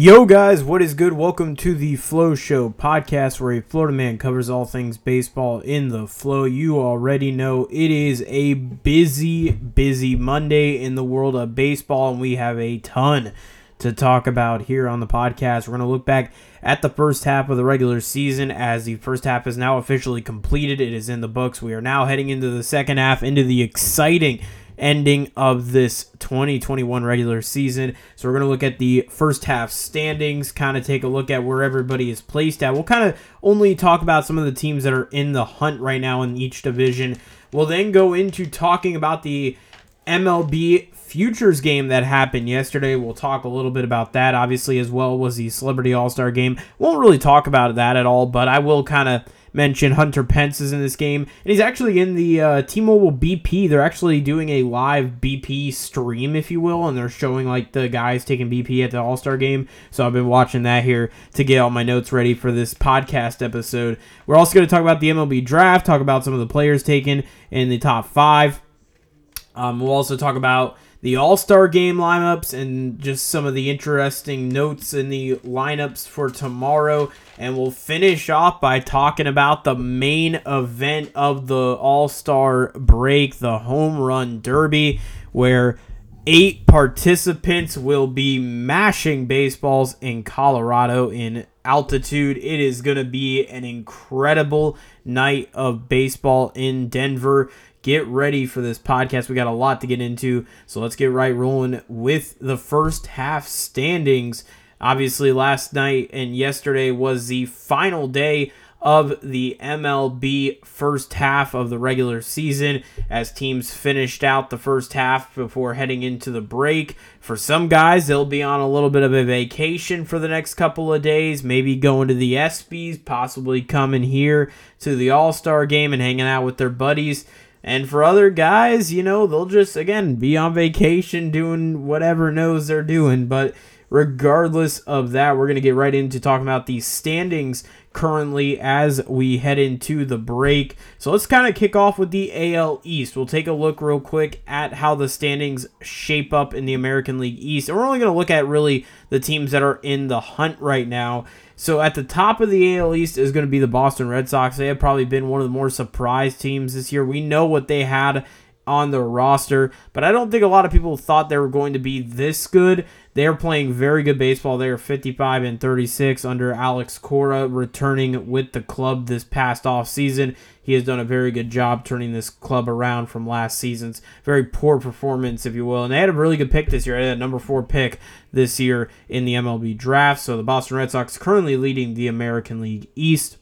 Yo, guys, what is good? Welcome to the Flow Show podcast where a Florida man covers all things baseball in the flow. You already know it is a busy, busy Monday in the world of baseball, and we have a ton to talk about here on the podcast. We're going to look back at the first half of the regular season as the first half is now officially completed. It is in the books. We are now heading into the second half, into the exciting ending of this 2021 regular season. So we're going to look at the first half standings, kind of take a look at where everybody is placed at. We'll kind of only talk about some of the teams that are in the hunt right now in each division. We'll then go into talking about the MLB futures game that happened yesterday. We'll talk a little bit about that. Obviously, as well was the Celebrity All Star game. Won't really talk about that at all, but I will kind of mention Hunter Pence is in this game, and he's actually in the uh, T-Mobile BP. They're actually doing a live BP stream, if you will, and they're showing like the guys taking BP at the All Star game. So I've been watching that here to get all my notes ready for this podcast episode. We're also going to talk about the MLB draft, talk about some of the players taken in the top five. Um, we'll also talk about the All Star game lineups and just some of the interesting notes in the lineups for tomorrow. And we'll finish off by talking about the main event of the All Star break, the Home Run Derby, where eight participants will be mashing baseballs in Colorado in altitude. It is going to be an incredible night of baseball in Denver get ready for this podcast. We got a lot to get into, so let's get right rolling with the first half standings. Obviously, last night and yesterday was the final day of the MLB first half of the regular season as teams finished out the first half before heading into the break. For some guys, they'll be on a little bit of a vacation for the next couple of days, maybe going to the ESPYs, possibly coming here to the All Star game and hanging out with their buddies. And for other guys, you know, they'll just, again, be on vacation doing whatever knows they're doing. But regardless of that, we're going to get right into talking about the standings currently as we head into the break. So let's kind of kick off with the AL East. We'll take a look real quick at how the standings shape up in the American League East. And we're only going to look at really the teams that are in the hunt right now. So at the top of the AL East is going to be the Boston Red Sox. They have probably been one of the more surprise teams this year. We know what they had on the roster, but I don't think a lot of people thought they were going to be this good. They are playing very good baseball. They are 55 and 36 under Alex Cora returning with the club this past off season. He has done a very good job turning this club around from last season's very poor performance, if you will. And they had a really good pick this year. They had a number four pick this year in the MLB draft. So the Boston Red Sox currently leading the American League East.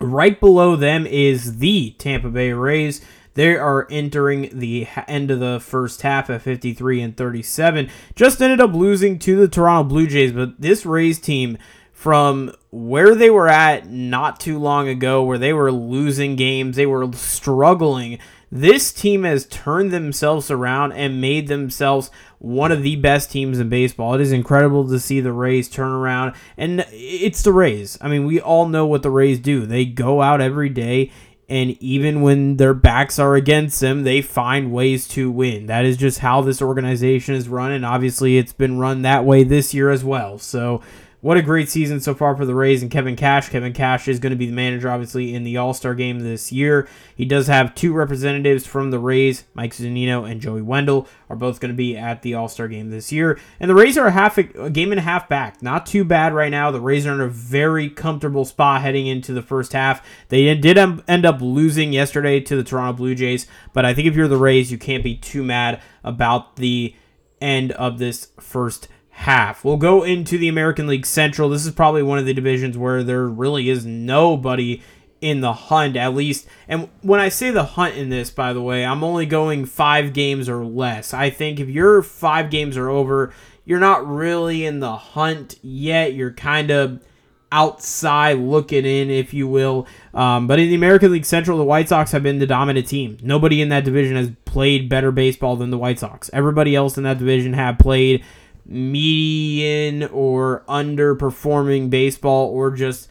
Right below them is the Tampa Bay Rays. They are entering the end of the first half at 53 and 37. Just ended up losing to the Toronto Blue Jays, but this Rays team from where they were at not too long ago, where they were losing games, they were struggling. This team has turned themselves around and made themselves one of the best teams in baseball. It is incredible to see the Rays turn around, and it's the Rays. I mean, we all know what the Rays do. They go out every day and even when their backs are against them, they find ways to win. That is just how this organization is run, and obviously it's been run that way this year as well. So what a great season so far for the Rays and Kevin Cash. Kevin Cash is going to be the manager, obviously, in the All Star game this year. He does have two representatives from the Rays, Mike Zunino and Joey Wendle, are both going to be at the All Star game this year. And the Rays are a half a game and a half back. Not too bad right now. The Rays are in a very comfortable spot heading into the first half. They did end up losing yesterday to the Toronto Blue Jays, but I think if you're the Rays, you can't be too mad about the end of this first half. We'll go into the American League Central. This is probably one of the divisions where there really is nobody in the hunt, at least. And when I say the hunt in this, by the way, I'm only going five games or less. I think if you're five games or over, you're not really in the hunt yet. You're kind of outside looking in, if you will. Um, but in the American League Central, the White Sox have been the dominant team. Nobody in that division has played better baseball than the White Sox. Everybody else in that division have played median or underperforming baseball or just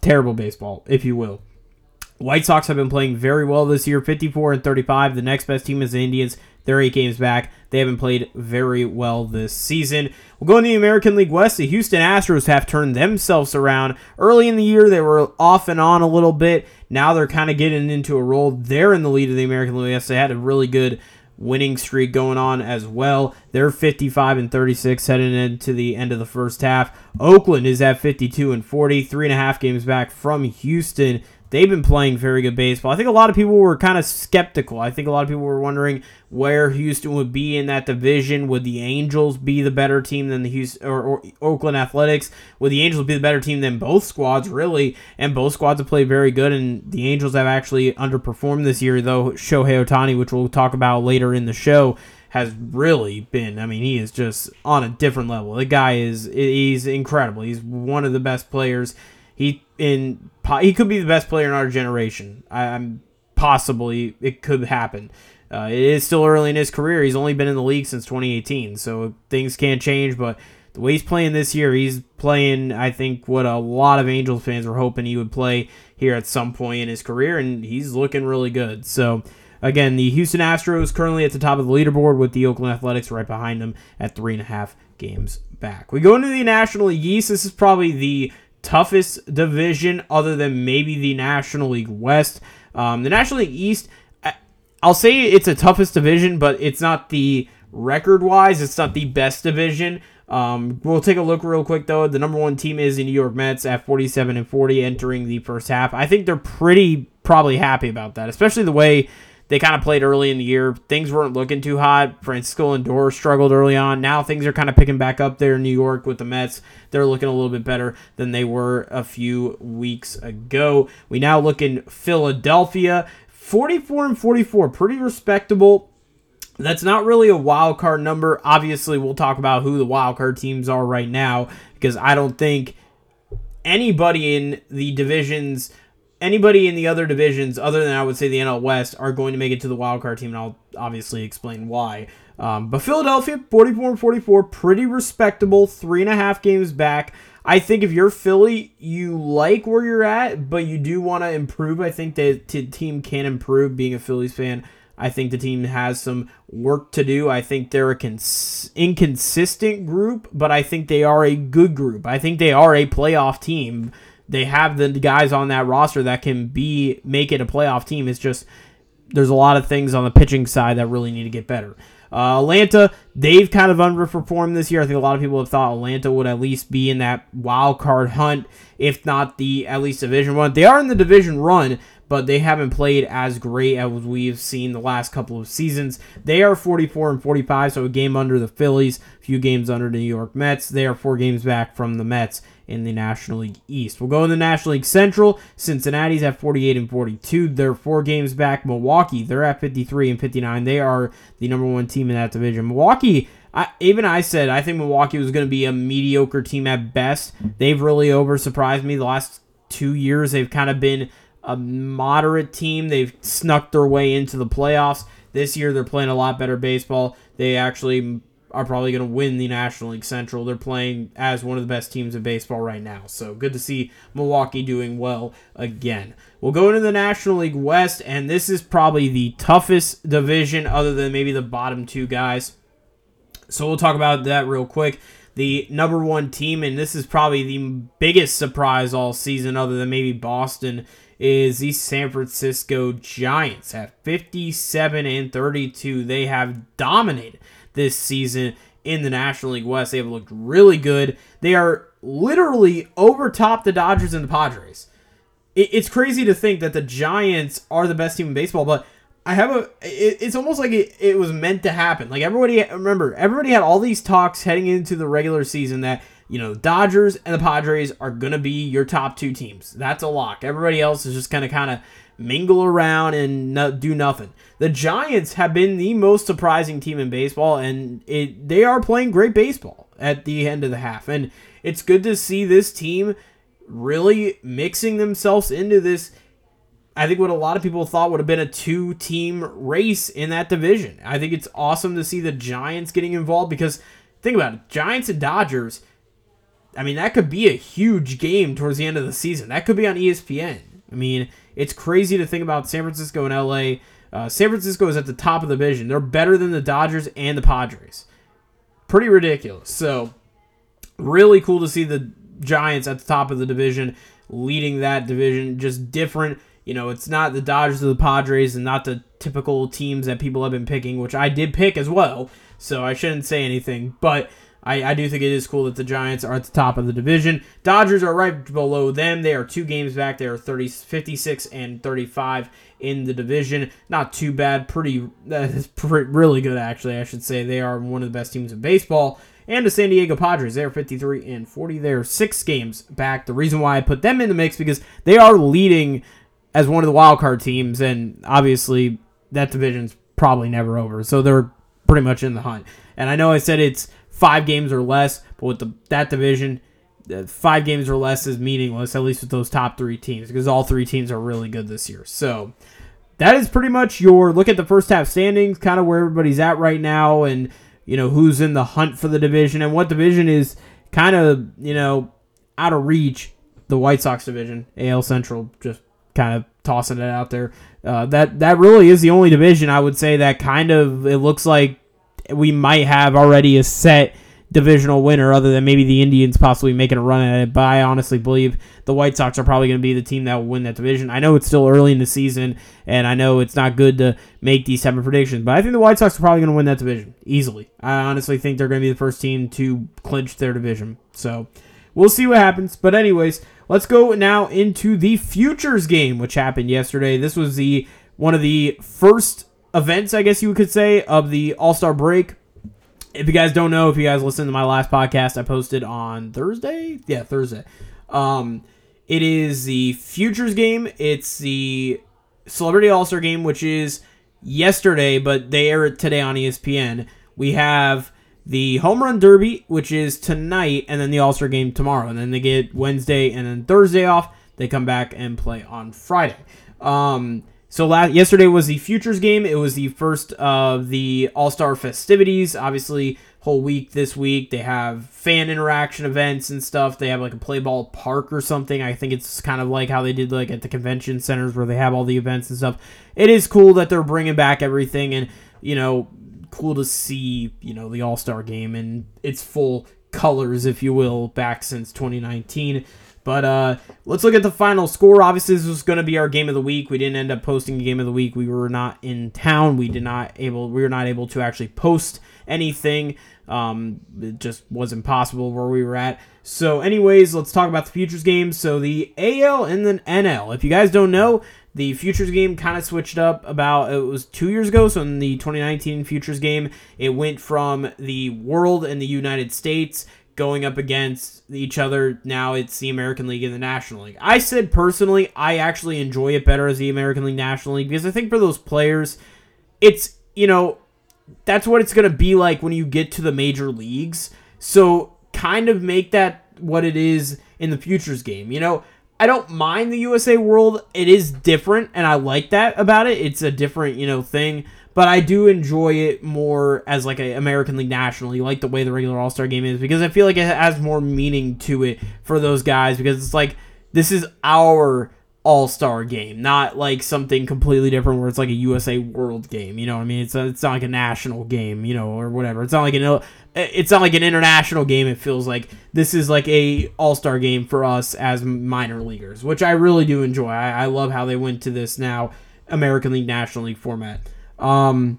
terrible baseball, if you will. White Sox have been playing very well this year, 54 and 35. The next best team is the Indians, They're eight games back. They haven't played very well this season. We'll go in the American League West. The Houston Astros have turned themselves around. Early in the year, they were off and on a little bit. Now they're kind of getting into a roll. They're in the lead of the American League West. They had a really good winning streak going on as well. They're 55 and 36 heading into the end of the first half. Oakland is at 52 and 40, three and a half games back from Houston they've been playing very good baseball. I think a lot of people were kind of skeptical. I think a lot of people were wondering where Houston would be in that division. Would the Angels be the better team than the Houston or, or, Oakland Athletics? Would the Angels be the better team than both squads, really? And both squads have played very good, and the Angels have actually underperformed this year, though Shohei Ohtani, which we'll talk about later in the show, has really been. I mean, he is just on a different level. The guy is he's incredible. He's one of the best players. He in he could be the best player in our generation. I, am possibly it could happen. Uh, it is still early in his career. He's only been in the league since 2018, so things can't change. But the way he's playing this year, he's playing. I think what a lot of Angels fans were hoping he would play here at some point in his career, and he's looking really good. So. Again, the Houston Astros currently at the top of the leaderboard with the Oakland Athletics right behind them at three and a half games back. We go into the National League East. This is probably the toughest division other than maybe the National League West. Um, the National League East, I'll say it's a toughest division, but it's not the record wise, it's not the best division. Um, we'll take a look real quick though. The number one team is the New York Mets at 47 and 40 entering the first half. I think they're pretty probably happy about that, especially the way they kind of played early in the year. Things weren't looking too hot. Francisco Lindor struggled early on. Now things are kind of picking back up there in New York with the Mets. They're looking a little bit better than they were a few weeks ago. We now look in Philadelphia, 44 and 44, pretty respectable. That's not really a wild card number. Obviously, we'll talk about who the wild card teams are right now because I don't think anybody in the divisions anybody in the other divisions, other than I would say the NL West, are going to make it to the wild card team, and I'll obviously explain why. Um, but Philadelphia, 44 and 44, pretty respectable, three and a half games back. I think if you're Philly, you like where you're at, but you do want to improve. I think the team can improve. Being a Phillies fan, I think the team has some work to do. I think they're a cons- inconsistent group, but I think they are a good group. I think they are a playoff team they have the guys on that roster that can be make it a playoff team. It's just there's a lot of things on the pitching side that really need to get better. Uh, Atlanta, they've kind of underperformed this year. I think a lot of people have thought Atlanta would at least be in that wild card hunt, if not the at least division run. They are in the division run, but they haven't played as great as we've seen the last couple of seasons. They are 44 and 45, so a game under the Phillies, a few games under the New York Mets. They are four games back from the Mets in the National League East. We'll go in the National League Central. Cincinnati's at 48 and 42. They're four games back. Milwaukee, they're at 53 and 59. They are the number one team in that division. Milwaukee, I, even I said I think Milwaukee was going to be a mediocre team at best. They've really over surprised me the last two years. They've kind of been a moderate team. They've snuck their way into the playoffs. This year, they're playing a lot better baseball. They actually are probably going to win the National League Central. They're playing as one of the best teams in baseball right now. So good to see Milwaukee doing well again. We'll go into the National League West, and this is probably the toughest division other than maybe the bottom two guys. So we'll talk about that real quick. The number one team, and this is probably the biggest surprise all season, other than maybe Boston, is the San Francisco Giants at 57 and 32. They have dominated this season in the National League West. They have looked really good. They are literally over top the Dodgers and the Padres. it's crazy to think that the Giants are the best team in baseball, but I have a. it's almost like it, it was meant to happen. Like everybody, remember, everybody had all these talks heading into the regular season that you know, Dodgers and the Padres are gonna be your top two teams. That's a lock. Everybody else is just gonna kind of mingle around and no, do nothing. The Giants have been the most surprising team in baseball, and it they are playing great baseball at the end of the half. And it's good to see this team really mixing themselves into this. I think what a lot of people thought would have been a two team race in that division. I think it's awesome to see the Giants getting involved because think about it Giants and Dodgers. I mean, that could be a huge game towards the end of the season. That could be on ESPN. I mean, it's crazy to think about San Francisco and LA Uh, San Francisco is at the top of the division. They're better than the Dodgers and the Padres. Pretty ridiculous. So, really cool to see the Giants at the top of the division, leading that division. Just different. You know, it's not the Dodgers or the Padres and not the typical teams that people have been picking, which I did pick as well. So I shouldn't say anything. But I, I do think it is cool that the Giants are at the top of the division. Dodgers are right below them. They are two games back. They are 30, 56 and 35 in the division. Not too bad. Pretty, that is pretty, really good, actually, I should say. They are one of the best teams in baseball. And the San Diego Padres, they're 53 and 40. They're six games back. The reason why I put them in the mix because they are leading as one of the wild card teams, and obviously that division's probably never over. So they're pretty much in the hunt. And I know I said it's five games or less. But with the that division, five games or less is meaningless, at least with those top three teams, because all three teams are really good this year. So that is pretty much your look at the first half standings, kind of where everybody's at right now, and you know who's in the hunt for the division and what division is kind of you know out of reach. The White Sox division, AL Central, just kind of tossing it out there. Uh, that that really is the only division I would say that kind of it looks like we might have already a set divisional winner other than maybe the Indians possibly making a run at it. But I honestly believe the White Sox are probably going to be the team that will win that division. I know it's still early in the season, and I know it's not good to make these type of predictions, but I think the White Sox are probably going to win that division easily. I honestly think they're going to be the first team to clinch their division. So we'll see what happens. But anyways, let's go now into the futures game, which happened yesterday. This was the one of the first events, I guess you could say, of the All Star break. If you guys don't know, if you guys listened to my last podcast, I posted on Thursday. Yeah, Thursday. Um, it is the futures game. It's the Celebrity All Star game, which is yesterday, but they air it today on ESPN. We have the Home Run Derby, which is tonight, and then the All Star game tomorrow. And then they get Wednesday and then Thursday off. They come back and play on Friday. Um, so last, yesterday was the futures game. It was the first of the All Star festivities. Obviously, whole week this week they have fan interaction events and stuff. They have like a play ball park or something. I think it's kind of like how they did like at the convention centers where they have all the events and stuff. It is cool that they're bringing back everything and you know cool to see you know the All Star game and its full colors, if you will, back since 2019. But uh, let's look at the final score. Obviously, this was going to be our game of the week. We didn't end up posting a game of the week. We were not in town. We did not able. We were not able to actually post anything. Um, it just wasn't possible where we were at. So, anyways, let's talk about the futures game. So the AL and then NL. If you guys don't know, the futures game kind of switched up about it was two years ago. So in the 2019 futures game, it went from the world and the United States going up against each other. Now it's the American League and the National League. I said personally, I actually enjoy it better as the American League National League because I think for those players, it's, you know, that's what it's going to be like when you get to the major leagues. So kind of make that what it is in the futures game. You know, I don't mind the USA World. It is different and I like that about it. It's a different, you know, thing but I do enjoy it more as like an American League National. You like the way the regular All Star game is because I feel like it has more meaning to it for those guys because it's like this is our All Star game, not like something completely different where it's like a USA World game. You know what I mean? It's a, it's not like a national game, you know, or whatever. It's not like an uh, it's not like an international game. It feels like this is like a All Star game for us as minor leaguers, which I really do enjoy. I, I love how they went to this now American League National League format. Um,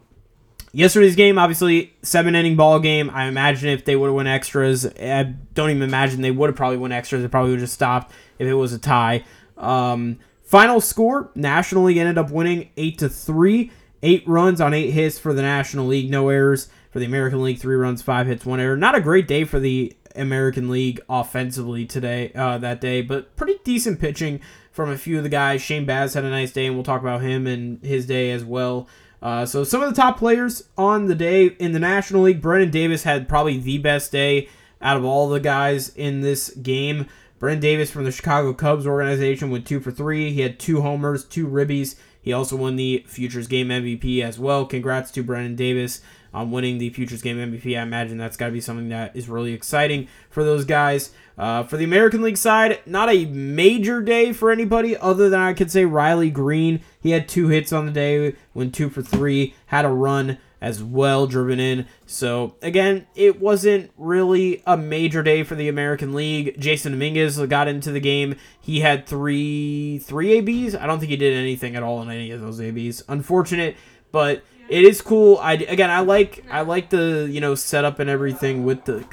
yesterday's game, obviously, seven inning ball game. I imagine if they would have won extras, I don't even imagine they would have probably won extras. They probably would have just stopped if it was a tie. Um, final score: National League ended up winning eight to three. Eight runs on eight hits for the National League, no errors for the American League. Three runs, five hits, one error. Not a great day for the American League offensively today, uh, that day, but pretty decent pitching from a few of the guys. Shane Baz had a nice day, and we'll talk about him and his day as well. Uh, so some of the top players on the day in the National League, Brennen Davis had probably the best day out of all the guys in this game. Brennen Davis from the Chicago Cubs organization went two for three. He had two homers, two ribbies. He also won the Futures Game MVP as well. Congrats to Brennen Davis on winning the Futures Game MVP. I imagine that's got to be something that is really exciting for those guys. Uh, for the American League side, not a major day for anybody other than I could say Riley Greene. He had two hits on the day, went two for three, had a run as well driven in. So again, it wasn't really a major day for the American League. Jasson Dominguez got into the game. He had three three ABs. I don't think he did anything at all in any of those ABs. Unfortunate, but it is cool. I again, I like I like the you know setup and everything with the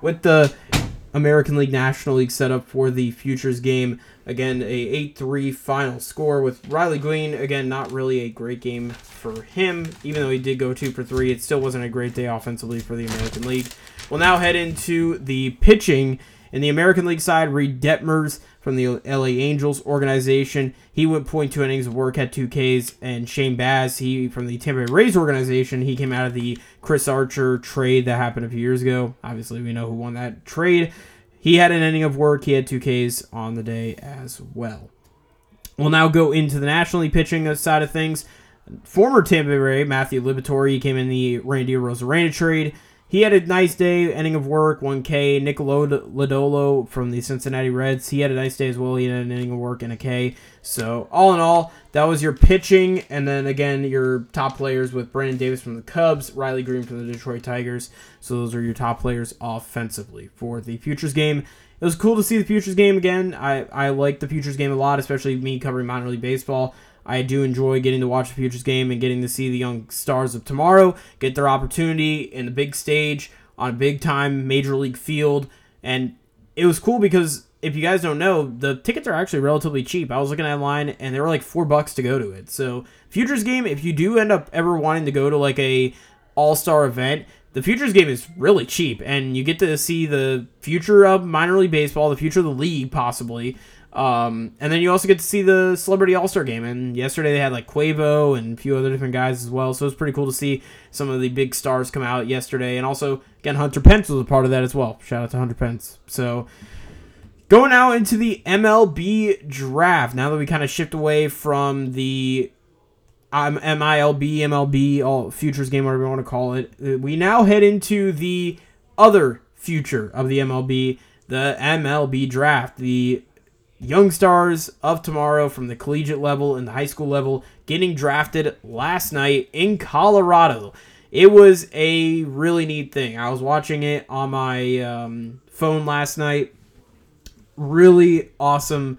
with the American League National League setup for the futures game. Again, a 8-3 final score with Riley Greene. Again, not really a great game for him. Even though he did go 2 for 3, it still wasn't a great day offensively for the American League. We'll now head into the pitching. In the American League side, Reid Detmers from the LA Angels organization. He went 0.2 innings of work, had two Ks, and Shane Baz, he from the Tampa Bay Rays organization, he came out of the Chris Archer trade that happened a few years ago. Obviously, we know who won that trade. He had an inning of work. He had two Ks on the day as well. We'll now go into the National League pitching side of things. Former Tampa Bay Matthew Liberatore he came in the Randy Arozarena trade. He had a nice day, ending of work, 1K. Nick Lodolo from the Cincinnati Reds, he had a nice day as well. He had an inning of work and a K. So, all in all, that was your pitching. And then again, your top players with Brennen Davis from the Cubs, Riley Greene from the Detroit Tigers. So, those are your top players offensively for the Futures game. It was cool to see the Futures game again. I, I like the Futures game a lot, especially me covering minor league baseball. I do enjoy getting to watch the Futures game and getting to see the young stars of tomorrow get their opportunity in the big stage on a big time major league field. And it was cool because if you guys don't know, the tickets are actually relatively cheap. I was looking at line and they were like four bucks to go to it. So Futures game, if you do end up ever wanting to go to like a all star event, the futures game is really cheap and you get to see the future of minor league baseball the future of the league possibly um, and then you also get to see the Celebrity All Star game. And yesterday they had like Quavo and a few other different guys as well. So it was pretty cool to see some of the big stars come out yesterday. And also, again, Hunter Pence was a part of that as well. Shout out to Hunter Pence. So going now into the MLB draft. Now that we kind of shift away from the um, MILB, MLB, all futures game, whatever you want to call it, we now head into the other future of the MLB, the MLB draft. The young stars of tomorrow from the collegiate level and the high school level getting drafted last night in Colorado. It was a really neat thing. I was watching it on my um, phone last night. Really awesome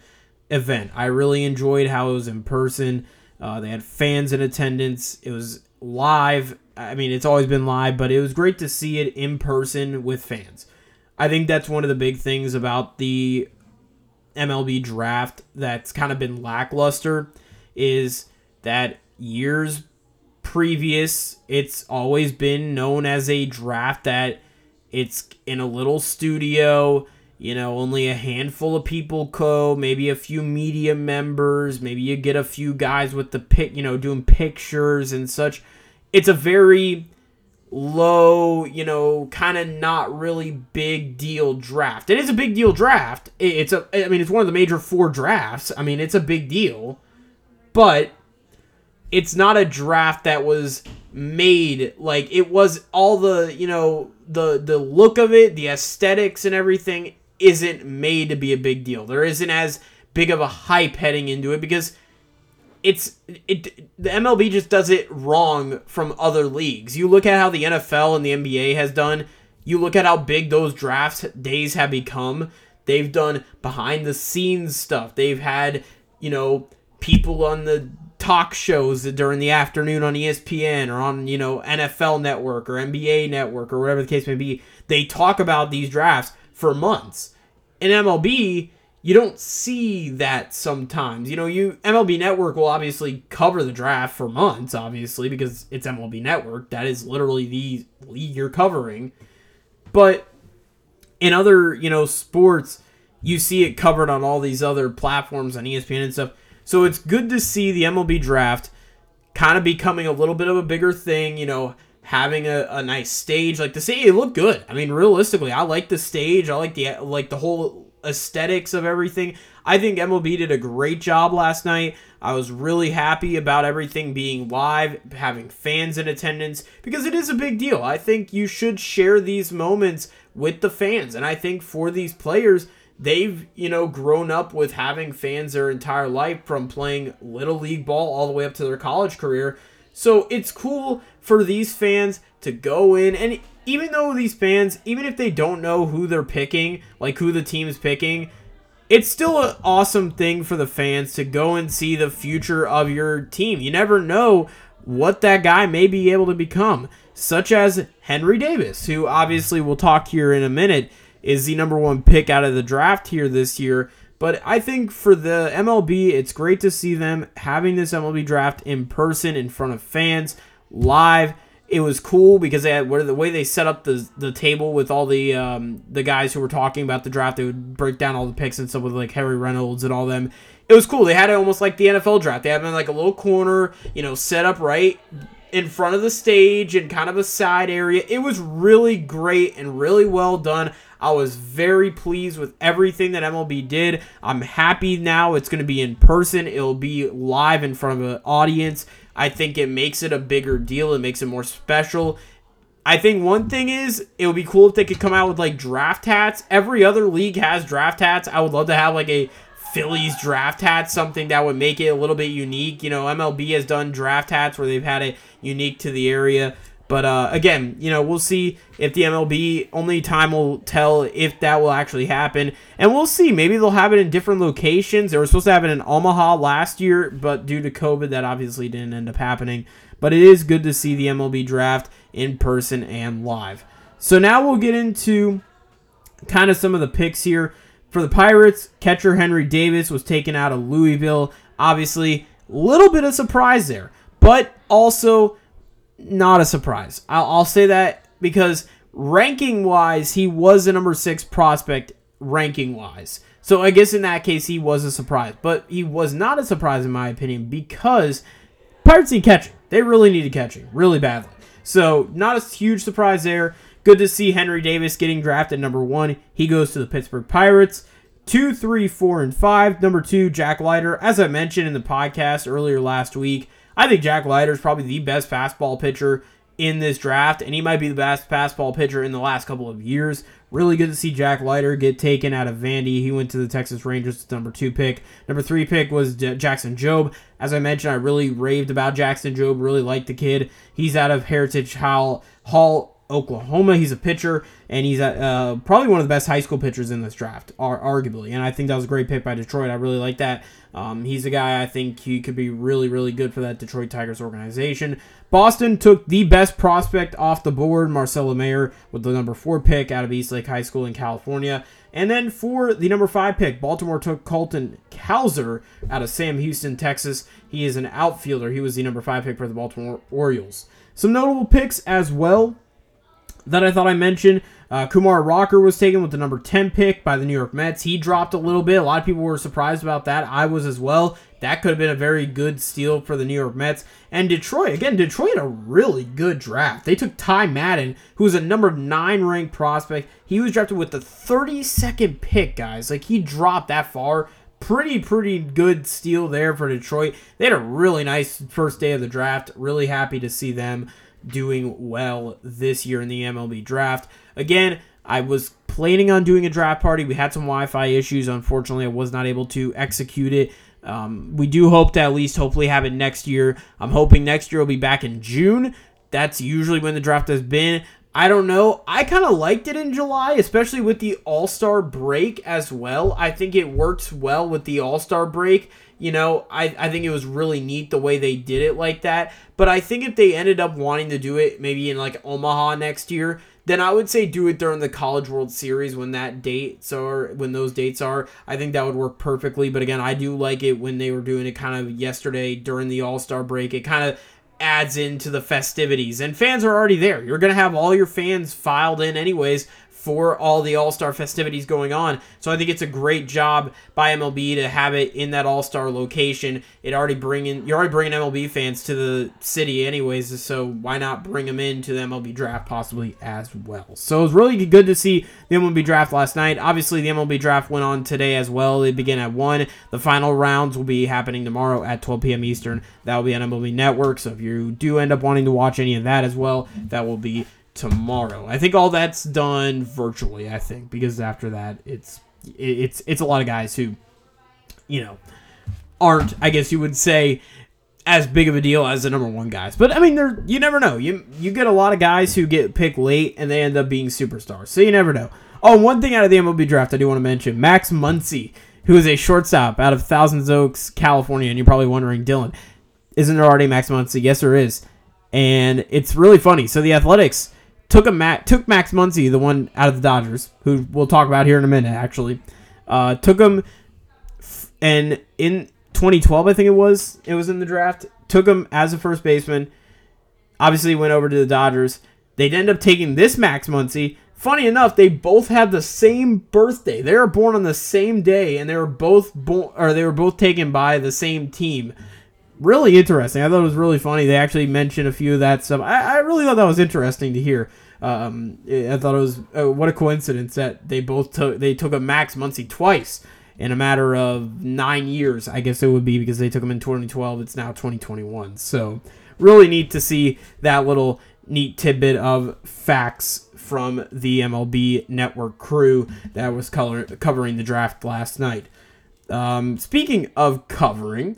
event. I really enjoyed how it was in person. Uh, they had fans in attendance. It was live. I mean, it's always been live, but it was great to see it in person with fans. I think that's one of the big things about the MLB draft that's kind of been lackluster is that years previous, it's always been known as a draft that it's in a little studio, you know, only a handful of people go, maybe a few media members, maybe you get a few guys with the pic, you know, doing pictures and such. It's a very low, you know, kind of not really big deal draft. It is a big deal draft. It's a I mean, it's one of the major four drafts. I mean, it's a big deal. But it's not a draft that was made like it was all the, you know, the the look of it, the aesthetics and everything isn't made to be a big deal. There isn't as big of a hype heading into it because it's it the MLB just does it wrong from other leagues. You look at how the NFL and the NBA has done. You look at how big those draft days have become. They've done behind the scenes stuff. They've had, you know, people on the talk shows during the afternoon on ESPN or on, you know, NFL network or NBA network or whatever the case may be. They talk about these drafts for months. In MLB, you don't see that sometimes. You know, you MLB Network will obviously cover the draft for months, obviously, because it's MLB Network. That is literally the league you're covering. But in other, you know, sports, you see it covered on all these other platforms on ESPN and stuff. So it's good to see the MLB draft kind of becoming a little bit of a bigger thing, you know, having a, a nice stage. Like the stage, it looked good. I mean, realistically, I like the stage. I like the like the whole aesthetics of everything. I think MLB did a great job last night. I was really happy about everything being live, having fans in attendance, because it is a big deal. I think you should share these moments with the fans. And I think for these players, they've, you know, grown up with having fans their entire life from playing little league ball all the way up to their college career. So it's cool for these fans to go in and even though these fans, even if they don't know who they're picking, like who the team is picking, it's still an awesome thing for the fans to go and see the future of your team. You never know what that guy may be able to become, such as Henry Davis, who obviously we'll talk here in a minute, is the number one pick out of the draft here this year. But I think for the MLB, it's great to see them having this MLB draft in person in front of fans live it was cool because they had where the way they set up the the table with all the um, the guys who were talking about the draft. They would break down all the picks and stuff with like Harry Reynolds and all them. It was cool. They had it almost like the NFL draft. They had them in like a little corner, you know, set up right in front of the stage and kind of a side area. It was really great and really well done. I was very pleased with everything that MLB did. I'm happy now it's going to be in person. It'll be live in front of an audience. I think it makes it a bigger deal. It makes it more special. I think one thing is it would be cool if they could come out with like draft hats. Every other league has draft hats. I would love to have like a Phillies draft hat, something that would make it a little bit unique. You know, MLB has done draft hats where they've had it unique to the area. But uh, again, you know, we'll see if the MLB. Only time will tell if that will actually happen, and we'll see. Maybe they'll have it in different locations. They were supposed to have it in Omaha last year, but due to COVID, that obviously didn't end up happening. But it is good to see the MLB draft in person and live. So now we'll get into kind of some of the picks here. For the Pirates, catcher Henry Davis was taken out of Louisville. Obviously, a little bit of surprise there, but also not a surprise. I'll, I'll say that because ranking wise, he was a number six prospect ranking wise. So I guess in that case, he was a surprise. But he was not a surprise, in my opinion, because Pirates need catching. They really needed catching, really badly. So not a huge surprise there. Good to see Henry Davis getting drafted number one. He goes to the Pittsburgh Pirates. Two, three, four, and five. Number two, Jack Leiter. As I mentioned in the podcast earlier last week, I think Jack Leiter is probably the best fastball pitcher in this draft, and he might be the best fastball pitcher in the last couple of years. Really good to see Jack Leiter get taken out of Vandy. He went to the Texas Rangers, number two pick. Number three pick was Jackson Jobe. As I mentioned, I really raved about Jackson Jobe. Really liked the kid. He's out of Heritage Hall, Hall Oklahoma. He's a pitcher, and he's uh, probably one of the best high school pitchers in this draft, arguably. And I think that was a great pick by Detroit. I really like that. Um, he's a guy I think he could be really, really good for that Detroit Tigers organization. Boston took the best prospect off the board, Marcelo Mayer, with the number four pick out of Eastlake High School in California. And then for the number five pick, Baltimore took Colton Cowser out of Sam Houston, Texas. He is an outfielder. He was the number five pick for the Baltimore Orioles. Some notable picks as well that I thought I mentioned. Uh, Kumar Rocker was taken with the number 10 pick by the New York Mets. He dropped a little bit. A lot of people were surprised about that. I was as well. That could have been a very good steal for the New York Mets. And Detroit, again, Detroit had a really good draft. They took Ty Madden, who was a number 9 ranked prospect. He was drafted with the 32nd pick, guys. Like, he dropped that far pretty pretty good steal there for Detroit. They had a really nice first day of the draft. Really happy to see them doing well this year in the MLB draft. Again, I was planning on doing a draft party. We had some Wi Fi issues. Unfortunately, I was not able to execute it. Um, we do hope to at least hopefully have it next year. I'm hoping next year will be back in June. That's usually when the draft has been. I don't know. I kind of liked it in July, especially with the All Star break as well. I think it works well with the All Star break. You know, I, I think it was really neat the way they did it like that. But I think if they ended up wanting to do it maybe in like Omaha next year, then I would say do it during the College World Series when that dates are when those dates are. I think that would work perfectly. But again, I do like it when they were doing it kind of yesterday during the All Star break. It kind of adds into the festivities, and fans are already there. You're gonna have all your fans filed in anyways for all the All Star festivities going on. So I think it's a great job by MLB to have it in that All Star location. It already bringing you're already bringing MLB fans to the city anyways, so why not bring them into the MLB draft possibly as well? So it was really good to see the MLB draft last night. Obviously, the MLB draft went on today as well. They begin at one. The final rounds will be happening tomorrow at 12 p.m. Eastern. That will be on MLB Network. So if you do end up wanting to watch any of that as well, that will be tomorrow. I think all that's done virtually. I think because after that, it's it's it's a lot of guys who, you know, aren't. I guess you would say as big of a deal as the number one guys. But I mean, there you never know. You you get a lot of guys who get picked late and they end up being superstars. So you never know. Oh, one thing out of the MLB draft I do want to mention: Max Muncy, who is a shortstop out of Thousands Oaks, California. And you're probably wondering, Dylan, isn't there already Max Muncy? Yes, there is. And it's really funny. So the Athletics took a Mac, took Max Muncy, the one out of the Dodgers, who we'll talk about here in a minute. Actually, uh, took him, f- and in 2012, I think it was, it was in the draft. Took him as a first baseman. Obviously, went over to the Dodgers. They'd end up taking this Max Muncy. Funny enough, they both had the same birthday. They were born on the same day, and they were both born, or they were both taken by the same team really interesting. I thought it was really funny. They actually mentioned a few of that stuff. I, I really thought that was interesting to hear. Um, I thought it was uh, what a coincidence that they both took they took a Max Muncy twice in a matter of nine years. I guess it would be because they took him in 2012. It's now 2021. So really neat to see that little neat tidbit of facts from the MLB Network crew that was color, covering the draft last night. Um, speaking of covering,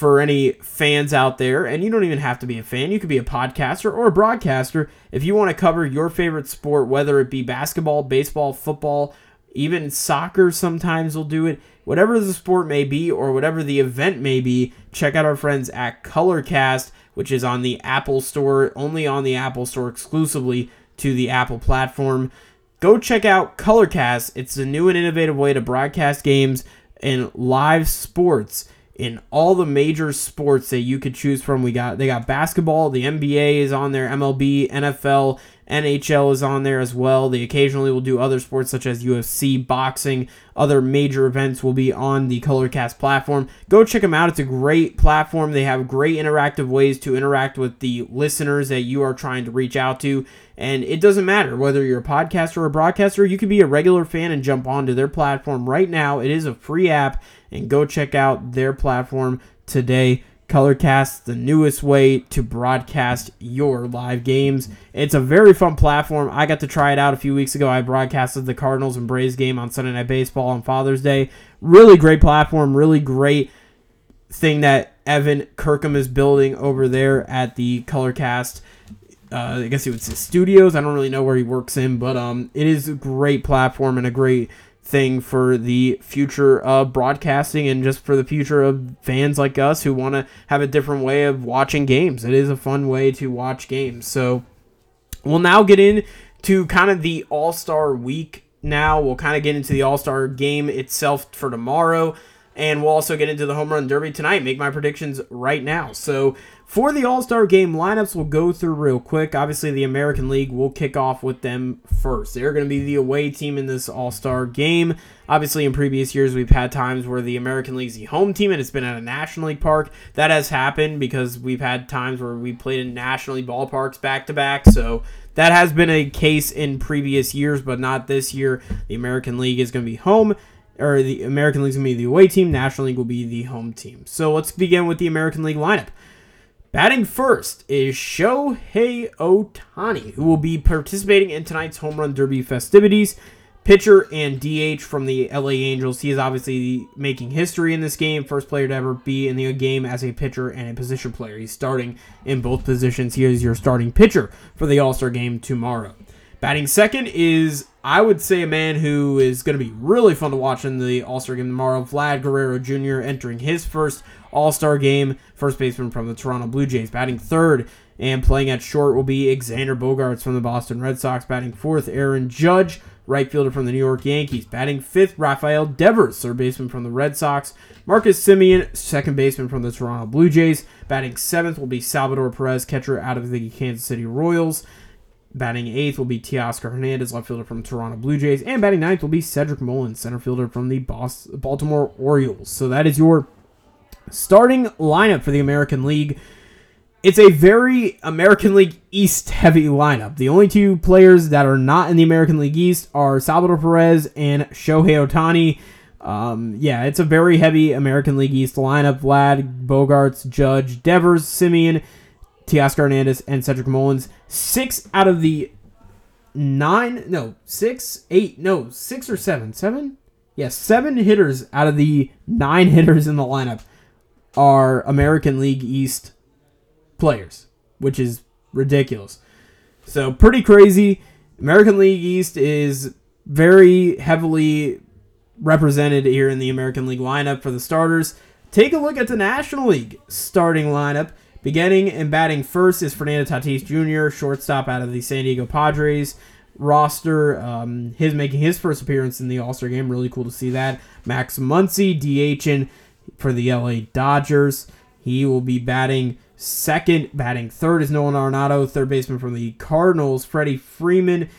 for any fans out there, and you don't even have to be a fan, you could be a podcaster or a broadcaster. If you want to cover your favorite sport, whether it be basketball, baseball, football, even soccer, sometimes will do it. Whatever the sport may be, or whatever the event may be, check out our friends at Colorcast, which is on the Apple Store, only on the Apple Store exclusively to the Apple platform. Go check out Colorcast. It's a new and innovative way to broadcast games and live sports in all the major sports that you could choose from. We got they got basketball, the NBA is on there, MLB, NFL, NHL is on there as well. They occasionally will do other sports such as UFC, boxing, other major events will be on the Colorcast platform. Go check them out. It's a great platform. They have great interactive ways to interact with the listeners that you are trying to reach out to. And it doesn't matter whether you're a podcaster or a broadcaster, you could be a regular fan and jump onto their platform right now. It is a free app and go check out their platform today. Colorcast, the newest way to broadcast your live games. It's a very fun platform. I got to try it out a few weeks ago. I broadcasted the Cardinals and Braves game on Sunday Night Baseball on Father's Day. Really great platform, really great thing that Evan Kirkham is building over there at the Colorcast. Uh, I guess he would say studios. I don't really know where he works in, but um, it is a great platform and a great thing for the future of broadcasting and just for the future of fans like us who want to have a different way of watching games. It is a fun way to watch games. So we'll now get into kind of the All Star week now. We'll kind of get into the All Star game itself for tomorrow. And we'll also get into the home run derby tonight. Make my predictions right now. So for the All Star game, lineups will go through real quick. Obviously, the American League will kick off with them first. They're going to be the away team in this All Star game. Obviously, in previous years, we've had times where the American League's the home team and it's been at a National League park. That has happened because we've had times where we played in National League ballparks back to back. So that has been a case in previous years, but not this year. The American League is going to be home or the American League is going to be the away team. National League will be the home team. So let's begin with the American League lineup. Batting first is Shohei Ohtani, who will be participating in tonight's home run derby festivities. Pitcher and DH from the LA Angels. He is obviously making history in this game. First player to ever be in the game as a pitcher and a position player. He's starting in both positions. He is your starting pitcher for the All Star game tomorrow. Batting second is, I would say, a man who is going to be really fun to watch in the All Star game tomorrow. Vlad Guerrero Jr. entering his first All Star game. First baseman from the Toronto Blue Jays. Batting third and playing at short will be Xander Bogaerts from the Boston Red Sox. Batting fourth, Aaron Judge, right fielder from the New York Yankees. Batting fifth, Rafael Devers, third baseman from the Red Sox. Marcus Semien, second baseman from the Toronto Blue Jays. Batting seventh will be Salvador Perez, catcher out of the Kansas City Royals. Batting eighth will be Teoscar Hernandez, left fielder from Toronto Blue Jays. And batting ninth will be Cedric Mullins, center fielder from the Boston, Baltimore Orioles. So that is your starting lineup for the American League. It's a very American League East heavy lineup. The only two players that are not in the American League East are Salvador Perez and Shohei Ohtani. Um, yeah, it's a very heavy American League East lineup. Vlad, Bogaerts, Judge, Devers, Semien, Teoscar Hernandez, and Cedric Mullins. Six out of the nine, no, six, eight, no, six or seven, seven? Yes, yeah, seven hitters out of the nine hitters in the lineup are American League East players, which is ridiculous. So, pretty crazy. American League East is very heavily represented here in the American League lineup for the starters. Take a look at the National League starting lineup. Beginning and batting first is Fernando Tatis Jr., shortstop out of the San Diego Padres roster. Um, his making his first appearance in the All Star game. Really cool to see that. Max Muncy, DH for the LA Dodgers. He will be batting second. Batting third is Nolan Arenado, third baseman from the Cardinals. Freddie Freeman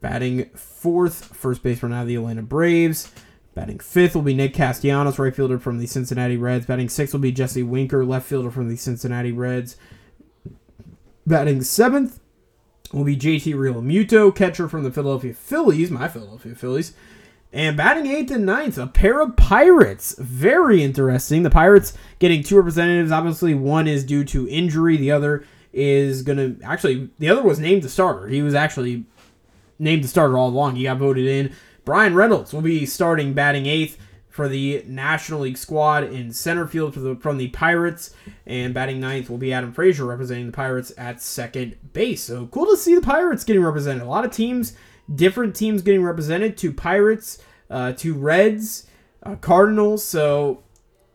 batting fourth, first baseman out of the Atlanta Braves. Batting fifth will be Nick Castellanos, right fielder from the Cincinnati Reds. Batting sixth will be Jesse Winker, left fielder from the Cincinnati Reds. Batting seventh will be JT Realmuto, catcher from the Philadelphia Phillies, my Philadelphia Phillies. And batting eighth and ninth, a pair of Pirates. Very interesting. The Pirates getting two representatives. Obviously, one is due to injury. The other is going to actually, the other was named the starter. He was actually named the starter all along. He got voted in. Bryan Reynolds will be starting batting eighth for the National League squad in center field the, from the Pirates, and batting ninth will be Adam Frazier representing the Pirates at second base. So cool two see the Pirates getting represented. A lot of teams, different teams getting represented. Two Pirates, uh, to Reds, uh, Cardinals. So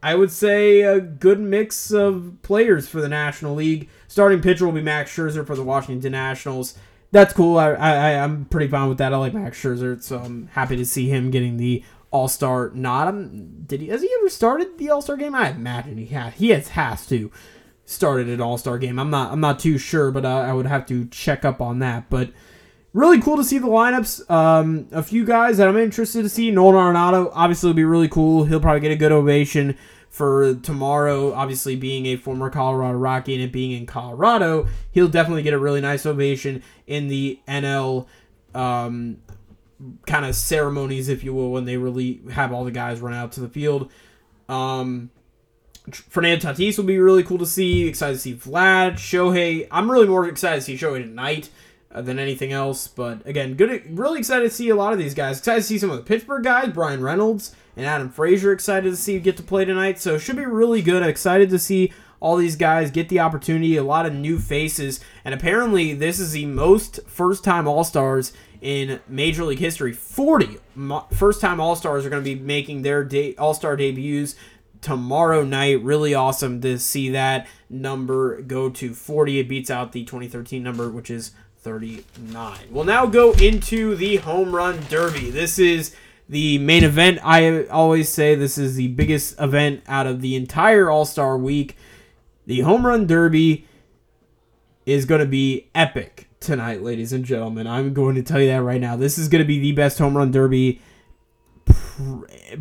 I would say a good mix of players for the National League. Starting pitcher will be Max Scherzer for the Washington Nationals that's cool. I, I I'm pretty fine with that. I like Max Scherzer, so I'm happy to see him getting the All Star nod. I'm, did he has he ever started the All Star game? I imagine he has. He has has to started an All Star game. I'm not I'm not too sure, but uh, I would have to check up on that. But really cool to see the lineups. Um, a few guys that I'm interested to see. Nolan Arenado obviously will be really cool. He'll probably get a good ovation for tomorrow, obviously being a former Colorado Rocky and it being in Colorado, he'll definitely get a really nice ovation in the NL um, kind of ceremonies, if you will, when they really have all the guys run out to the field. Um, Fernando Tatis will be really cool to see. Excited to see Vlad, Shohei. I'm really more excited to see Shohei tonight uh, than anything else. But again, good, really excited to see a lot of these guys. Excited to see some of the Pittsburgh guys, Bryan Reynolds and Adam Frazier. Excited to see get to play tonight. So should be really good. excited to see all these guys get the opportunity. A lot of new faces, and apparently this is the most first-time All Stars in Major League history. 40 first-time All Stars are going to be making their day, All Star debuts tomorrow night. Really awesome to see that number go to 40. It beats out the 2013 number, which is 39. We'll now go into the home run derby. This is the main event. I always say this is the biggest event out of the entire All Star week. The home run derby is going to be epic tonight, ladies and gentlemen. I'm going to tell you that right now. This is going to be the best home run derby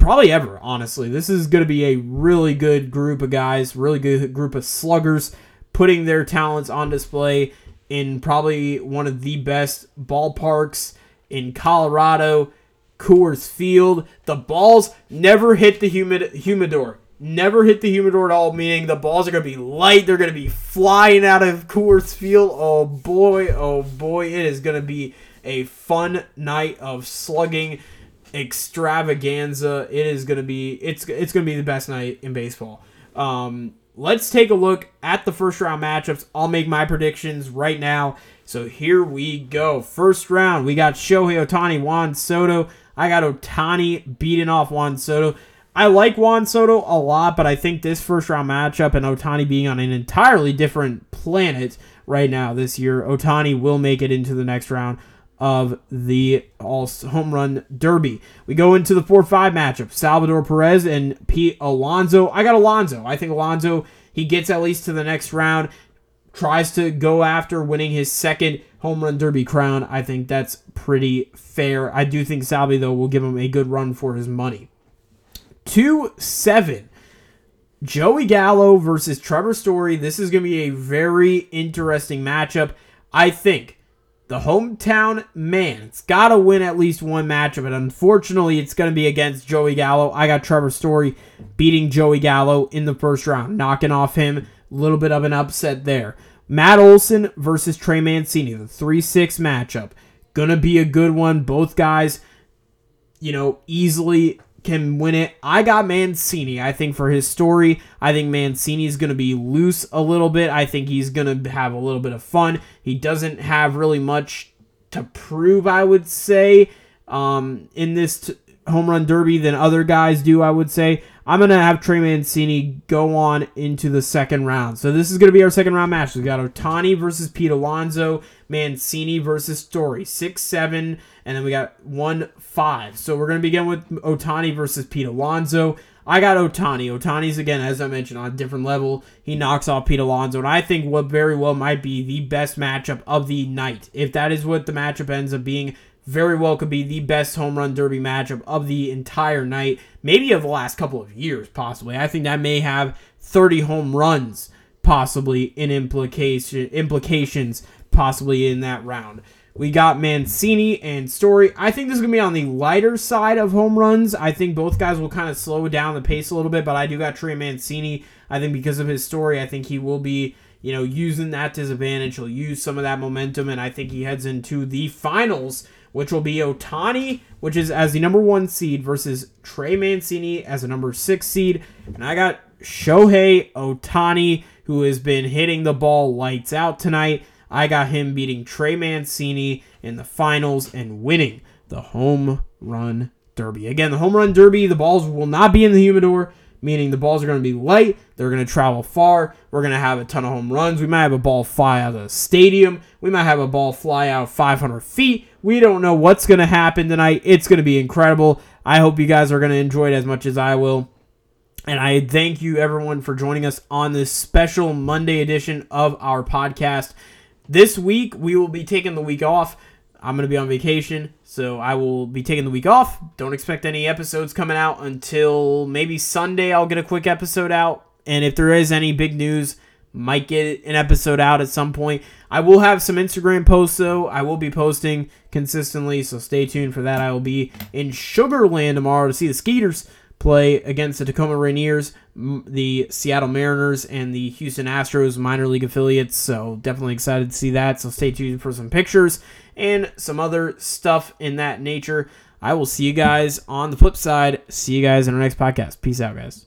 probably ever, honestly. This is going to be a really good group of guys, really good group of sluggers putting their talents on display in probably one of the best ballparks in Colorado, Coors Field. The balls never hit the humid humidor. Never hit the humidor at all, meaning the balls are going to be light. They're going to be flying out of Coors Field. Oh boy, oh boy, it is going to be a fun night of slugging extravaganza. It is going to be it's it's going to be the best night in baseball. Um, let's take a look at the first round matchups. I'll make my predictions right now. So here we go. First round, we got Shohei Ohtani, Juan Soto. I got Ohtani beating off Juan Soto. I like Juan Soto a lot, but I think this first round matchup and Ohtani being on an entirely different planet right now this year, Ohtani will make it into the next round of the all home run derby. We go into the 4 5 matchup Salvador Perez and Pete Alonso. I got Alonso. I think Alonso, he gets at least to the next round. Tries to go after winning his second home run derby crown. I think that's pretty fair. I do think Salvi, though, will give him a good run for his money. 2 7. Joey Gallo versus Trevor Story. This is going to be a very interesting matchup. I think the hometown man, it's got to win at least one matchup, and unfortunately, it's going to be against Joey Gallo. I got Trevor Story beating Joey Gallo in the first round, knocking off him. A little bit of an upset there. Matt Olson versus Trey Mancini, the 3 6 matchup. Gonna be a good one. Both guys, you know, easily can win it. I got Mancini. I think for his story, I think Mancini is going to be loose a little bit. I think he's going to have a little bit of fun. He doesn't have really much to prove, I would say, um, in this t- home run derby than other guys do, I would say. I'm going to have Trey Mancini go on into the second round. So this is going to be our second round match. We've got Ohtani versus Pete Alonso, Mancini versus Story. 6 7, and then we got 1 5. So we're going to begin with Ohtani versus Pete Alonso. I got Ohtani. Ohtani's, again, as I mentioned, on a different level. He knocks off Pete Alonso, and I think what very well might be the best matchup of the night. If that is what the matchup ends up being, very well could be the best home run derby matchup of the entire night, maybe of the last couple of years, possibly. I think that may have 30 home runs possibly in implication implications possibly in that round. We got Mancini and Story. I think this is going to be on the lighter side of home runs. I think both guys will kind of slow down the pace a little bit, but I do got Trey Mancini. I think because of his story, I think he will be, you know, using that to advantage. He'll use some of that momentum, and I think he heads into the finals which will be Ohtani, which is as the number one seed, versus Trey Mancini as a number six seed. And I got Shohei Ohtani, who has been hitting the ball lights out tonight. I got him beating Trey Mancini in the finals and winning the home run derby. Again, the home run derby, the balls will not be in the humidor meaning the balls are going to be light. They're going to travel far. We're going to have a ton of home runs. We might have a ball fly out of the stadium. We might have a ball fly out 500 feet. We don't know what's going to happen tonight. It's going to be incredible. I hope you guys are going to enjoy it as much as I will. And I thank you, everyone, for joining us on this special Monday edition of our podcast. This week, we will be taking the week off. I'm going to be on vacation, so I will be taking the week off. Don't expect any episodes coming out until maybe Sunday. I'll get a quick episode out. And if there is any big news, might get an episode out at some point. I will have some Instagram posts though. I will be posting consistently, so stay tuned for that. I will be in Sugarland tomorrow to see the Skeeters play against the Tacoma Rainiers, the Seattle Mariners, and the Houston Astros minor league affiliates. So definitely excited to see that. So stay tuned for some pictures and some other stuff in that nature. I will see you guys on the flip side. See you guys in our next podcast. Peace out, guys.